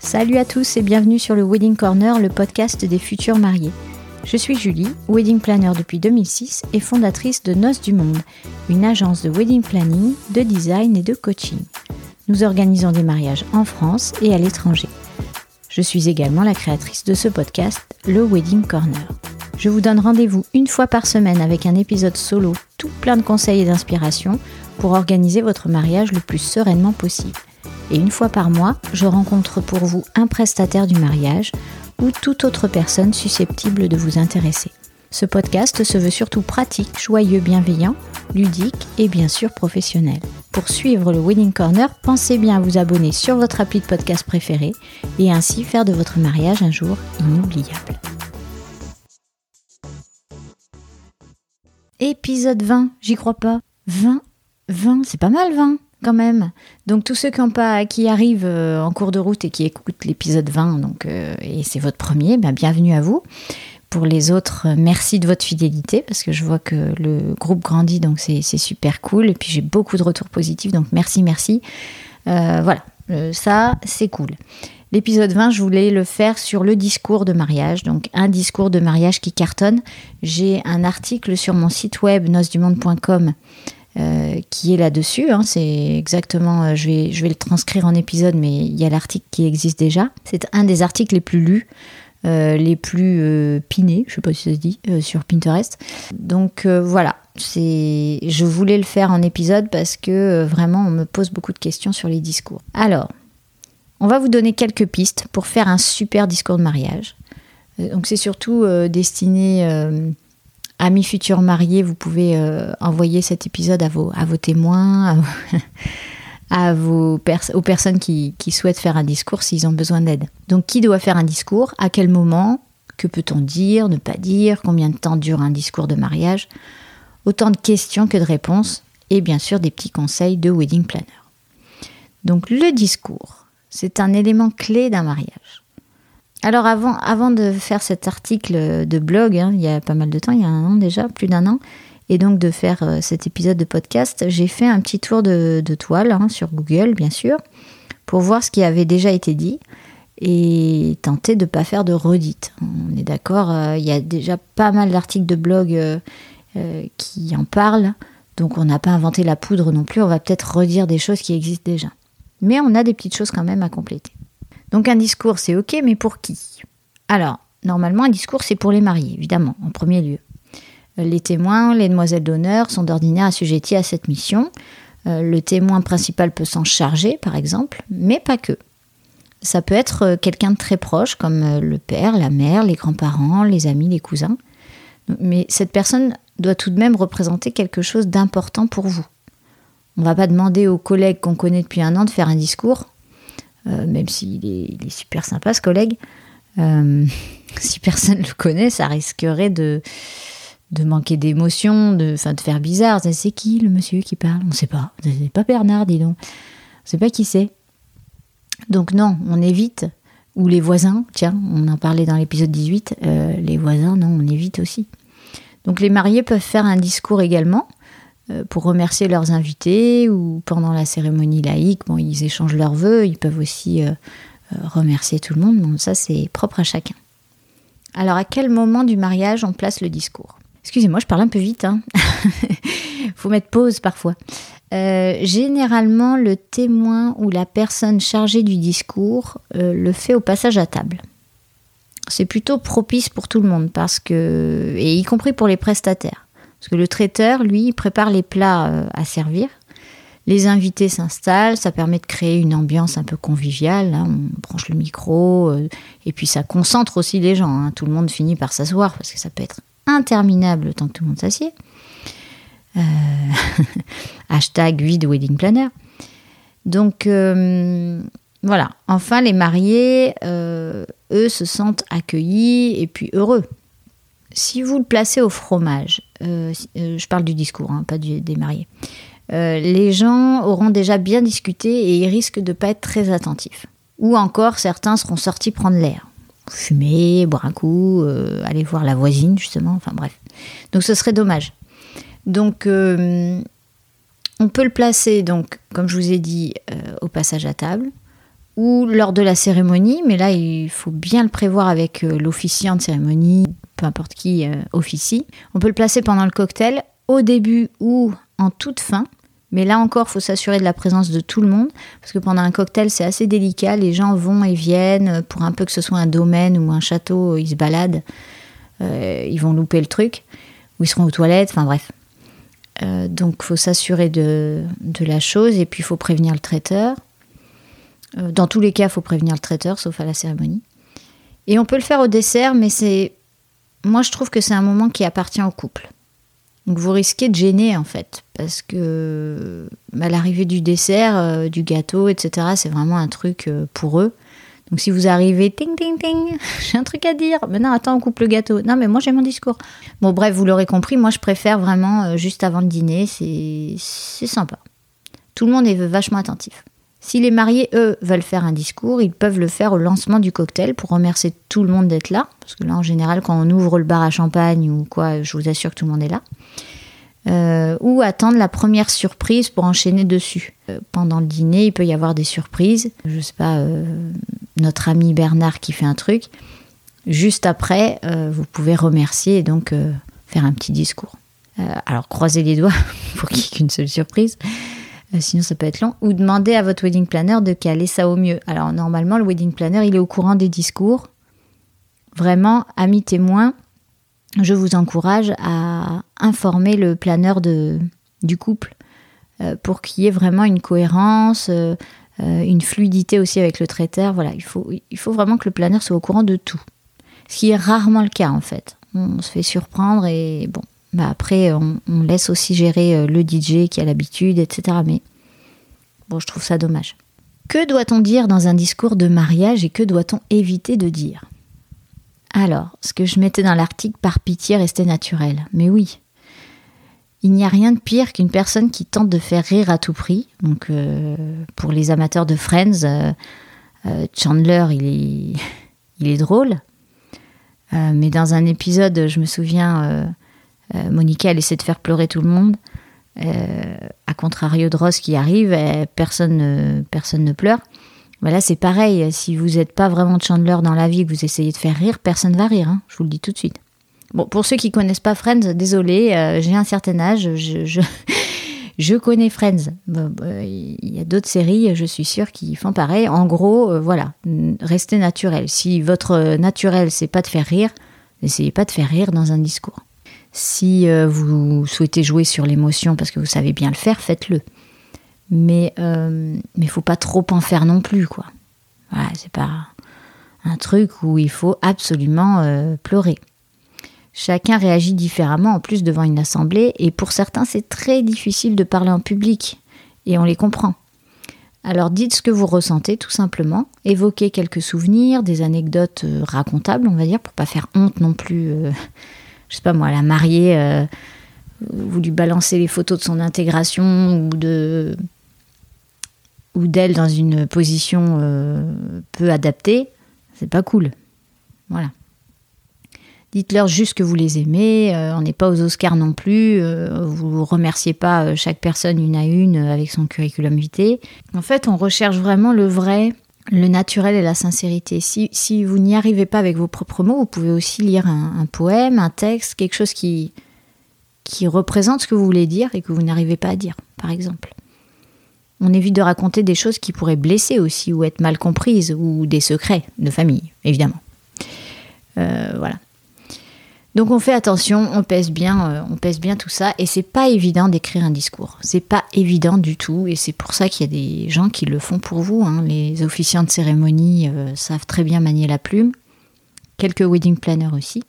Salut à tous et bienvenue sur le Wedding Corner, le podcast des futurs mariés. Je suis Julie, wedding planner depuis 2006 et fondatrice de Noces du Monde, une agence de wedding planning, de design et de coaching. Nous organisons des mariages en France et à l'étranger. Je suis également la créatrice de ce podcast, le Wedding Corner. Je vous donne rendez-vous une fois par semaine avec un épisode solo tout plein de conseils et d'inspiration pour organiser votre mariage le plus sereinement possible. Et une fois par mois, je rencontre pour vous un prestataire du mariage ou toute autre personne susceptible de vous intéresser. Ce podcast se veut surtout pratique, joyeux, bienveillant, ludique et bien sûr professionnel. Pour suivre le Wedding Corner, pensez bien à vous abonner sur votre appli de podcast préféré et ainsi faire de votre mariage un jour inoubliable. Épisode 20, j'y crois pas. 20 20, c'est pas mal 20 quand même. Donc tous ceux qui, qui arrivent euh, en cours de route et qui écoutent l'épisode 20, donc, euh, et c'est votre premier, ben, bienvenue à vous. Pour les autres, euh, merci de votre fidélité parce que je vois que le groupe grandit, donc c'est super cool. Et puis j'ai beaucoup de retours positifs, donc merci, merci. voilà, ça c'est cool. L'épisode 20, je voulais le faire sur le discours de mariage, donc un discours de mariage qui cartonne. J'ai un article sur mon site web nocesdumonde.com euh, qui est là-dessus. Hein. c'est exactement, euh, je, vais, je vais le transcrire en épisode, mais il y a l'article qui existe déjà. C'est un des articles les plus lus. Euh, les plus pinés, je sais pas si ça se dit, sur Pinterest. Donc voilà, c'est, je voulais le faire en épisode parce que vraiment on me pose beaucoup de questions sur les discours. Alors, on va vous donner quelques pistes pour faire un super discours de mariage. donc c'est surtout destiné amis futurs mariés, vous pouvez euh, envoyer cet épisode à vos, à vos témoins, à, vos aux personnes qui, souhaitent faire un discours s'ils ont besoin d'aide. Donc qui doit faire un discours? À quel moment? Que peut-on dire? Ne pas dire? Combien de temps dure un discours de mariage? Autant de questions que de réponses et bien sûr des petits conseils de wedding planner. Donc le discours, c'est un élément clé d'un mariage. Alors avant, avant de faire cet article de blog, hein, il y a pas mal de temps, il y a un an déjà, plus d'un an, et donc de faire euh, cet épisode de podcast, j'ai fait un petit tour de, toile hein, sur Google, bien sûr, pour voir ce qui avait déjà été dit et tenter de ne pas faire de redites. On est d'accord, euh, il y a déjà pas mal d'articles de blog euh, qui en parlent, donc on n'a pas inventé la poudre non plus, on va peut-être redire des choses qui existent déjà. Mais on a des petites choses quand même à compléter. Donc un discours, c'est OK, mais pour qui? Alors, normalement, un discours, c'est pour les mariés, évidemment, en premier lieu. Euh, les témoins, les demoiselles d'honneur sont d'ordinaire assujettis à cette mission. Euh, le témoin principal peut s'en charger, par exemple, mais pas que. Ça peut être euh, quelqu'un de très proche, comme le père, la mère, les grands-parents, les amis, les cousins. Mais cette personne doit tout de même représenter quelque chose d'important pour vous. On ne va pas demander aux collègues qu'on connaît depuis un an de faire un discours euh, même s'il est, super sympa ce collègue. Euh, si personne le connaît, ça risquerait de, de manquer d'émotion, de, de faire bizarre. C'est qui le monsieur qui parle? On ne sait pas. C'est pas Bernard, dis donc. On ne sait pas qui c'est. Donc non, on évite. Ou les voisins, tiens, on en parlait dans l'épisode 18, euh, les voisins, non, on évite aussi. Donc les mariés peuvent faire un discours également. Euh, pour remercier leurs invités ou pendant la cérémonie laïque, bon, ils échangent leurs vœux, ils peuvent aussi euh, remercier tout le monde, bon, ça c'est propre à chacun. Alors à quel moment du mariage on place le discours? Excusez-moi, je parle un peu vite, hein faut mettre pause parfois. généralement, le témoin ou la personne chargée du discours le fait au passage à table. C'est plutôt propice pour tout le monde parce que, et y compris pour les prestataires. Parce que le traiteur, lui, prépare les plats euh, à servir. Les invités s'installent, ça permet de créer une ambiance un peu conviviale. Hein. On branche le micro, euh, et puis ça concentre aussi les gens. Hein. Tout le monde finit par s'asseoir parce que ça peut être interminable le temps que tout le monde s'assied. Euh, hashtag vide wedding planner. Donc voilà. Enfin, les mariés, eux, se sentent accueillis et puis heureux. Si vous le placez au fromage, euh, euh, je parle du discours, hein, pas des mariés, euh, les gens auront déjà bien discuté et ils risquent de ne pas être très attentifs. Ou encore, certains seront sortis prendre l'air. Fumer, boire un coup, euh, aller voir la voisine justement, enfin bref. Donc ce serait dommage. Donc euh, on peut le placer donc comme je vous ai dit euh, au passage à table ou lors de la cérémonie, mais là il faut bien le prévoir avec l'officiant de cérémonie, peu importe qui officie. On peut le placer pendant le cocktail au début ou en toute fin. Mais là encore, il faut s'assurer de la présence de tout le monde, parce que pendant un cocktail, c'est assez délicat. Les gens vont et viennent, pour un peu que ce soit un domaine ou un château, ils se baladent, euh, ils vont louper le truc, ou ils seront aux toilettes, enfin bref. Euh, donc faut s'assurer de, la chose, et puis il faut prévenir le traiteur. Euh, dans tous les cas, faut prévenir le traiteur, sauf à la cérémonie. Et on peut le faire au dessert, mais c'est... Moi, je trouve que c'est un moment qui appartient au couple. Donc vous risquez de gêner en fait, parce que bah, l'arrivée du dessert, euh, du gâteau, etc., c'est vraiment un truc euh, pour eux. Donc si vous arrivez, ting ting ting, j'ai un truc à dire. Mais non, attends, on coupe le gâteau. Non, mais moi j'ai mon discours. Bon, bref, vous l'aurez compris, moi je préfère vraiment euh, juste avant le dîner, c'est sympa. Tout le monde est vachement attentif. Si les mariés, eux, veulent faire un discours, ils peuvent le faire au lancement du cocktail pour remercier tout le monde d'être là. Parce que là, en général, quand on ouvre le bar à champagne ou quoi, je vous assure que tout le monde est là. Euh, ou attendre la première surprise pour enchaîner dessus. Euh, pendant le dîner, il peut y avoir des surprises. Je sais pas, euh, notre ami Bernard qui fait un truc. Juste après, vous pouvez remercier et donc faire un petit discours. alors croisez les doigts pour qu'il y ait qu'une seule surprise. Sinon, ça peut être long. Ou demander à votre wedding planner de caler ça au mieux. Alors, normalement, le wedding planner, il est au courant des discours. Vraiment, ami témoin, je vous encourage à informer le planeur de, du couple euh, pour qu'il y ait vraiment une cohérence, euh, euh, une fluidité aussi avec le traiteur. Voilà, il faut, il faut vraiment que le planeur soit au courant de tout. Ce qui est rarement le cas en fait. On se fait surprendre et bon, bah après on, on laisse aussi gérer le DJ qui a l'habitude, etc. Mais bon, je trouve ça dommage. Que doit-on dire dans un discours de mariage et que doit-on éviter de dire? Alors, ce que je mettais dans l'article, par pitié, restait naturel. Mais oui, il n'y a rien de pire qu'une personne qui tente de faire rire à tout prix. Donc, euh, pour les amateurs de Friends, euh, euh, Chandler, il est drôle. mais dans un épisode, je me souviens, Monica, elle essaie de faire pleurer tout le monde. à contrario de Ross qui arrive, personne, personne ne pleure. Voilà, c'est pareil. Si vous n'êtes pas vraiment Chandler dans la vie, que vous essayez de faire rire, personne va rire. Hein, je vous le dis tout de suite. Bon, pour ceux qui connaissent pas Friends, désolé, euh, j'ai un certain âge, je, je, connais Friends. Bah, il y a d'autres séries, je suis sûre, qui font pareil. En gros, euh, voilà, restez naturel. Si votre naturel, c'est pas de faire rire, n'essayez pas de faire rire dans un discours. Si euh, vous souhaitez jouer sur l'émotion parce que vous savez bien le faire, faites-le mais il euh, mais faut pas trop en faire non plus quoi. Voilà, c'est pas un truc où il faut absolument euh, pleurer. Chacun réagit différemment en plus devant une assemblée et pour certains c'est très difficile de parler en public et on les comprend. Alors dites ce que vous ressentez tout simplement, évoquez quelques souvenirs, des anecdotes euh, racontables on va dire pour pas faire honte non plus. Je sais pas moi, la mariée vous lui balancez les photos de son intégration ou de ou d'elle dans une position euh, peu adaptée, c'est pas cool. Voilà. Dites-leur juste que vous les aimez, euh, on n'est pas aux Oscars non plus, euh, vous remerciez pas chaque personne une à une avec son curriculum vitae. En fait, on recherche vraiment le vrai, le naturel et la sincérité. Si, vous n'y arrivez pas avec vos propres mots, vous pouvez aussi lire un, un, poème, un texte, quelque chose qui, qui représente ce que vous voulez dire et que vous n'arrivez pas à dire, par exemple. On évite de raconter des choses qui pourraient blesser aussi ou être mal comprises ou des secrets de famille, évidemment. Euh, voilà. Donc on fait attention, on pèse bien, euh, on pèse bien tout ça, et c'est pas évident d'écrire un discours. C'est pas évident du tout, et c'est pour ça qu'il y a des gens qui le font pour vous. Hein. Les officiants de cérémonie euh, savent très bien manier la plume, quelques wedding planners aussi.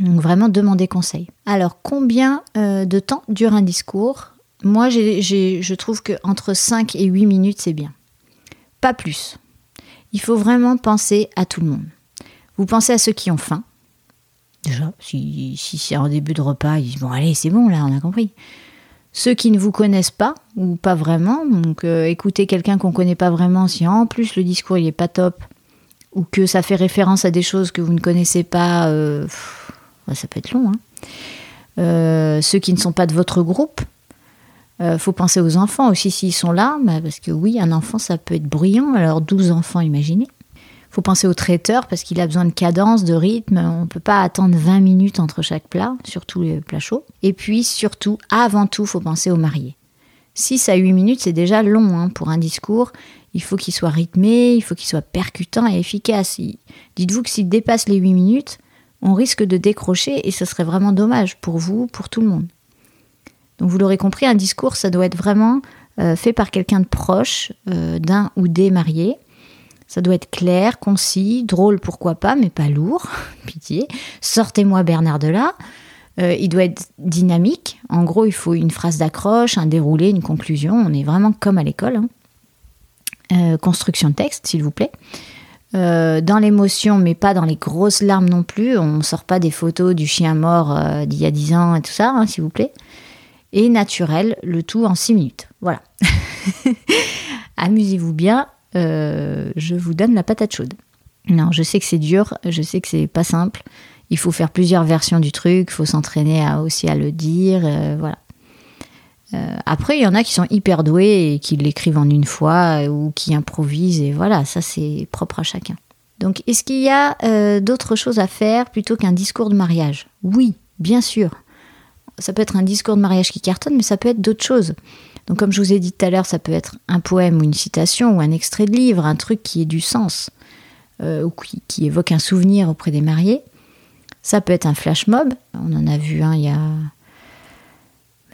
Donc vraiment demander conseil. Alors combien de temps dure un discours? Moi, je trouve qu'entre 5 et 8 minutes, c'est bien. Pas plus. Il faut vraiment penser à tout le monde. Vous pensez à ceux qui ont faim. Déjà, si, c'est en début de repas, ils disent Bon, allez, c'est bon, là, on a compris. Ceux qui ne vous connaissent pas, ou pas vraiment, donc euh, écoutez quelqu'un qu'on ne connaît pas vraiment, si en plus le discours il est pas top, ou que ça fait référence à des choses que vous ne connaissez pas, euh, ça peut être long. Hein. Euh, ceux qui ne sont pas de votre groupe, euh, faut penser aux enfants aussi s'ils sont là, bah, parce que oui, un enfant ça peut être bruyant, alors 12 enfants, imaginez. Faut penser au traiteur parce qu'il a besoin de cadence, de rythme. On ne peut pas attendre 20 minutes entre chaque plat, surtout les plats chauds. Et puis surtout, avant tout, faut penser aux mariés. 6 à 8 minutes, c'est déjà long hein, pour un discours. Il faut qu'il soit rythmé, il faut qu'il soit percutant et efficace. Dites-vous que s'il dépasse les 8 minutes, on risque de décrocher et ce serait vraiment dommage pour vous, pour tout le monde. Donc vous l'aurez compris, un discours, ça doit être vraiment euh, fait par quelqu'un de proche euh, d'un ou des mariés. Ça doit être clair, concis, drôle, pourquoi pas, mais pas lourd. Pitié. Sortez-moi Bernard de là. Euh, il doit être dynamique. En gros, il faut une phrase d'accroche, un déroulé, une conclusion. On est vraiment comme à l'école. Hein. Euh, construction de texte, s'il vous plaît. Euh, dans l'émotion, mais pas dans les grosses larmes non plus. On ne sort pas des photos du chien mort d'il y a 10 ans et tout ça, hein, s'il vous plaît. Et naturel, le tout en 6 minutes. Voilà. Amusez-vous bien. Je vous donne la patate chaude. Non, je sais que c'est dur, je sais que c'est pas simple il faut faire plusieurs versions du truc, il faut s'entraîner aussi à le dire, euh, voilà. Euh, après, il y en a qui sont hyper doués et qui l'écrivent en une fois euh, ou qui improvisent, et voilà, ça c'est propre à chacun. Donc, est-ce qu'il y a d'autres choses à faire plutôt qu'un discours de mariage? Oui, bien sûr. Ça peut être un discours de mariage qui cartonne, mais ça peut être d'autres choses. Donc, comme je vous ai dit tout à l'heure, ça peut être un poème ou une citation ou un extrait de livre, un truc qui ait du sens ou qui, évoque un souvenir auprès des mariés. Ça peut être un flash mob. On en a vu un il y a,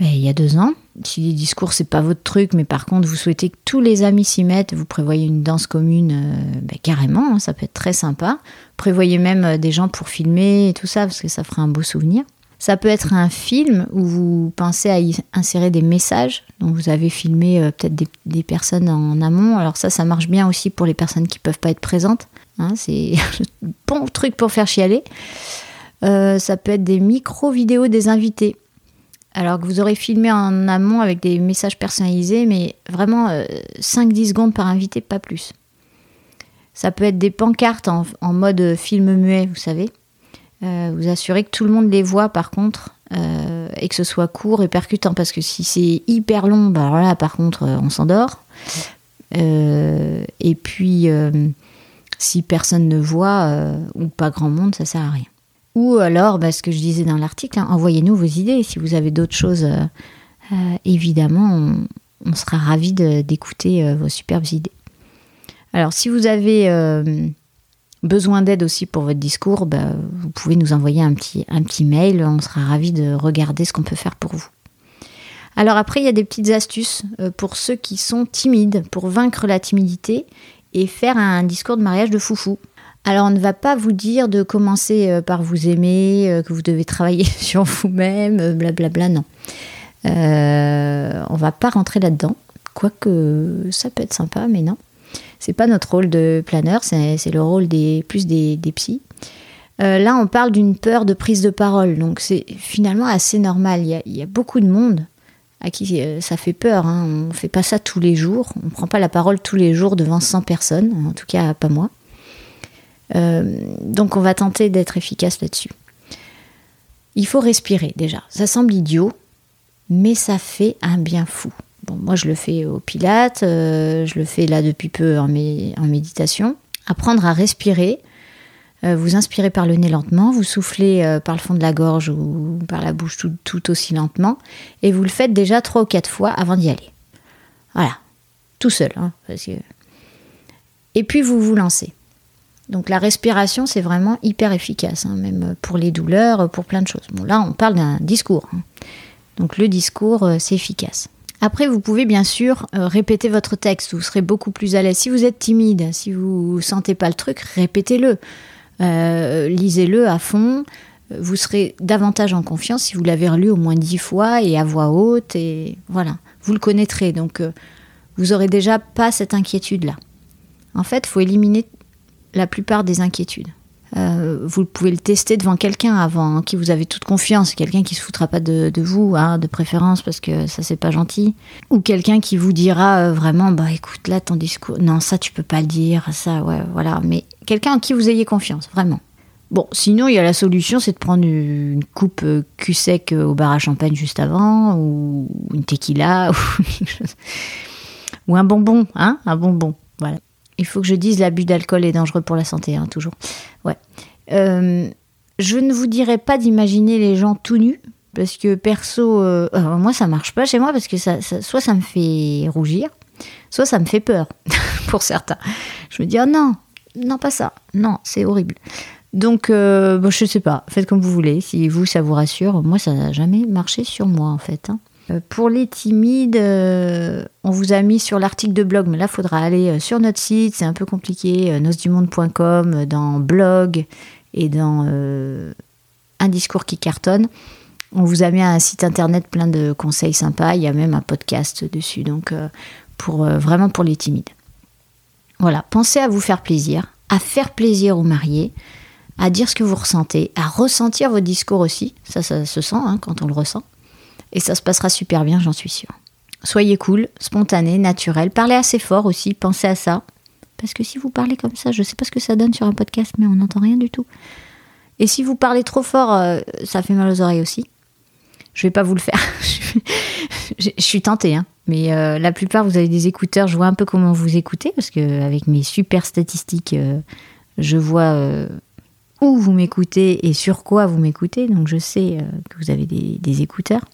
ben, il y a deux ans. Si les discours, c'est pas votre truc, mais par contre, vous souhaitez que tous les amis s'y mettent, vous prévoyez une danse commune, euh, ben, carrément, hein, ça peut être très sympa. Prévoyez même euh, des gens pour filmer et tout ça, parce que ça fera un beau souvenir. Ça peut être un film où vous pensez à y insérer des messages. Donc vous avez filmé euh, peut-être des, personnes en amont. Alors ça, ça marche bien aussi pour les personnes qui peuvent pas être présentes. Hein, c'est un bon truc pour faire chialer. Euh, ça peut être des micro-vidéos des invités. Alors que vous aurez filmé en amont avec des messages personnalisés, mais vraiment 5-10 euh, secondes par invité, pas plus. Ça peut être des pancartes en, mode film muet, vous savez. Euh, vous assurez que tout le monde les voit par contre, et que ce soit court et percutant, parce que si c'est hyper long, bah là par contre on s'endort. et puis si personne ne voit, ou pas grand monde, ça sert à rien. Ou alors, bah, ce que je disais dans l'article, hein, envoyez-nous vos idées. Si vous avez d'autres choses, euh, euh, évidemment, on, sera ravis d'écouter euh, vos superbes idées. Alors, si vous avez besoin d'aide aussi pour votre discours, bah, vous pouvez nous envoyer un petit, mail. On sera ravis de regarder ce qu'on peut faire pour vous. Alors après, il y a des petites astuces pour ceux qui sont timides, pour vaincre la timidité et faire un discours de mariage de foufou. Alors on ne va pas vous dire de commencer euh, par vous aimer, euh, que vous devez travailler sur vous-même, euh, blablabla, non. Euh, on va pas rentrer là-dedans, quoique ça peut être sympa, mais non. C'est pas notre rôle de planeur, c'est le rôle des plus des, des psys. là, on parle d'une peur de prise de parole, donc c'est finalement assez normal. Il y, a, beaucoup de monde à qui ça fait peur. Hein. On ne fait pas ça tous les jours, on ne prend pas la parole tous les jours devant 100 personnes, en tout cas pas moi. Euh, donc on va tenter d'être efficace là-dessus. Il faut respirer déjà. Ça semble idiot, mais ça fait un bien fou. Moi je le fais au Pilates, euh, je le fais là depuis peu en, méditation. Apprendre à respirer, euh, vous inspirez par le nez lentement, vous soufflez par le fond de la gorge ou par la bouche tout, aussi lentement, et vous le faites déjà trois ou quatre fois avant d'y aller. Voilà, tout seul. Hein, et puis vous vous lancez. Donc la respiration, c'est vraiment hyper efficace, hein, même pour les douleurs, pour plein de choses. Bon, là, on parle d'un discours. Hein. Donc le discours, euh, c'est efficace. Après, vous pouvez bien sûr euh, répéter votre texte, vous serez beaucoup plus à l'aise. Si vous êtes timide, si vous sentez pas le truc, répétez-le. Euh, lisez-le à fond. Vous serez davantage en confiance si vous l'avez relu au moins dix fois et à voix haute. Et voilà, vous le connaîtrez. Donc, vous aurez déjà pas cette inquiétude-là. En fait, il faut éliminer la plupart des inquiétudes. Euh, vous pouvez le tester devant quelqu'un avant, hein, qui vous avez toute confiance, quelqu'un qui se foutra pas de, vous, hein, de préférence, parce que ça c'est pas gentil, ou quelqu'un qui vous dira euh, vraiment, bah écoute là ton discours, non ça tu peux pas le dire, ça ouais voilà, mais quelqu'un en qui vous ayez confiance, vraiment. Bon, sinon il y a la solution, c'est de prendre une coupe euh, cul sec au bar à champagne juste avant, ou une tequila, ou, ou un bonbon, hein, un bonbon, voilà. Il faut que je dise l'abus d'alcool est dangereux pour la santé, hein, toujours. Ouais. Euh, je ne vous dirais pas d'imaginer les gens tout nus, parce que perso, euh, moi ça marche pas chez moi, parce que ça, soit ça me fait rougir, soit ça me fait peur, pour certains. Je me dis, oh non, non pas ça, non, c'est horrible. Donc, euh, bon, je sais pas, faites comme vous voulez, si vous, ça vous rassure. Moi, ça n'a jamais marché sur moi, en fait. Hein. Euh, pour les timides, euh, on vous a mis sur l'article de blog, mais là, il faudra aller euh, sur notre site, c'est un peu compliqué, nosdumonde.com, dans blog et dans un discours qui cartonne. On vous a mis un site internet plein de conseils sympas, il y a même un podcast dessus, donc pour, vraiment pour les timides. Voilà, pensez à vous faire plaisir, à faire plaisir aux mariés, à dire ce que vous ressentez, à ressentir vos discours aussi, ça, ça se sent hein, quand on le ressent. Et ça se passera super bien, j'en suis sûre. Soyez cool, spontané, naturel. Parlez assez fort aussi, pensez à ça. Parce que si vous parlez comme ça, je ne sais pas ce que ça donne sur un podcast, mais on n'entend rien du tout. Et si vous parlez trop fort, euh, ça fait mal aux oreilles aussi. Je vais pas vous le faire. je suis tentée, hein. mais euh, la plupart, vous avez des écouteurs. Je vois un peu comment vous écoutez, parce que avec mes super statistiques, euh, je vois où vous m'écoutez et sur quoi vous m'écoutez. Donc je sais que vous avez des écouteurs.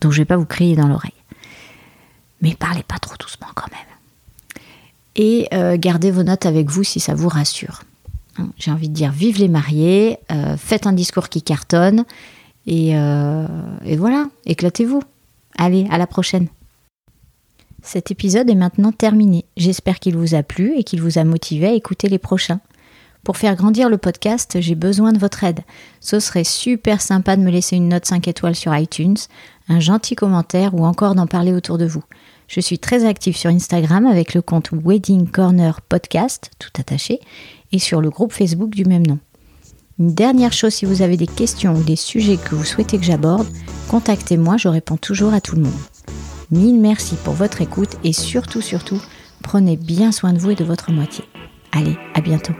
Donc je vais pas vous crier dans l'oreille. Mais parlez pas trop doucement quand même. Et euh, gardez vos notes avec vous si ça vous rassure. Hein, j'ai envie de dire vive les mariés, euh, faites un discours qui cartonne euh, et voilà, éclatez-vous. Allez, à la prochaine. Cet épisode est maintenant terminé. J'espère qu'il vous a plu et qu'il vous a motivé à écouter les prochains. Pour faire grandir le podcast, j'ai besoin de votre aide. Ce serait super sympa de me laisser une note 5 étoiles sur iTunes, un gentil commentaire ou encore d'en parler autour de vous. Je suis très active sur Instagram avec le compte Wedding Corner Podcast, tout attaché, et sur le groupe Facebook du même nom. Une dernière chose, si vous avez des questions ou des sujets que vous souhaitez que j'aborde, contactez-moi, je réponds toujours à tout le monde. Mille merci pour votre écoute et surtout, surtout, prenez bien soin de vous et de votre moitié. Allez, à bientôt.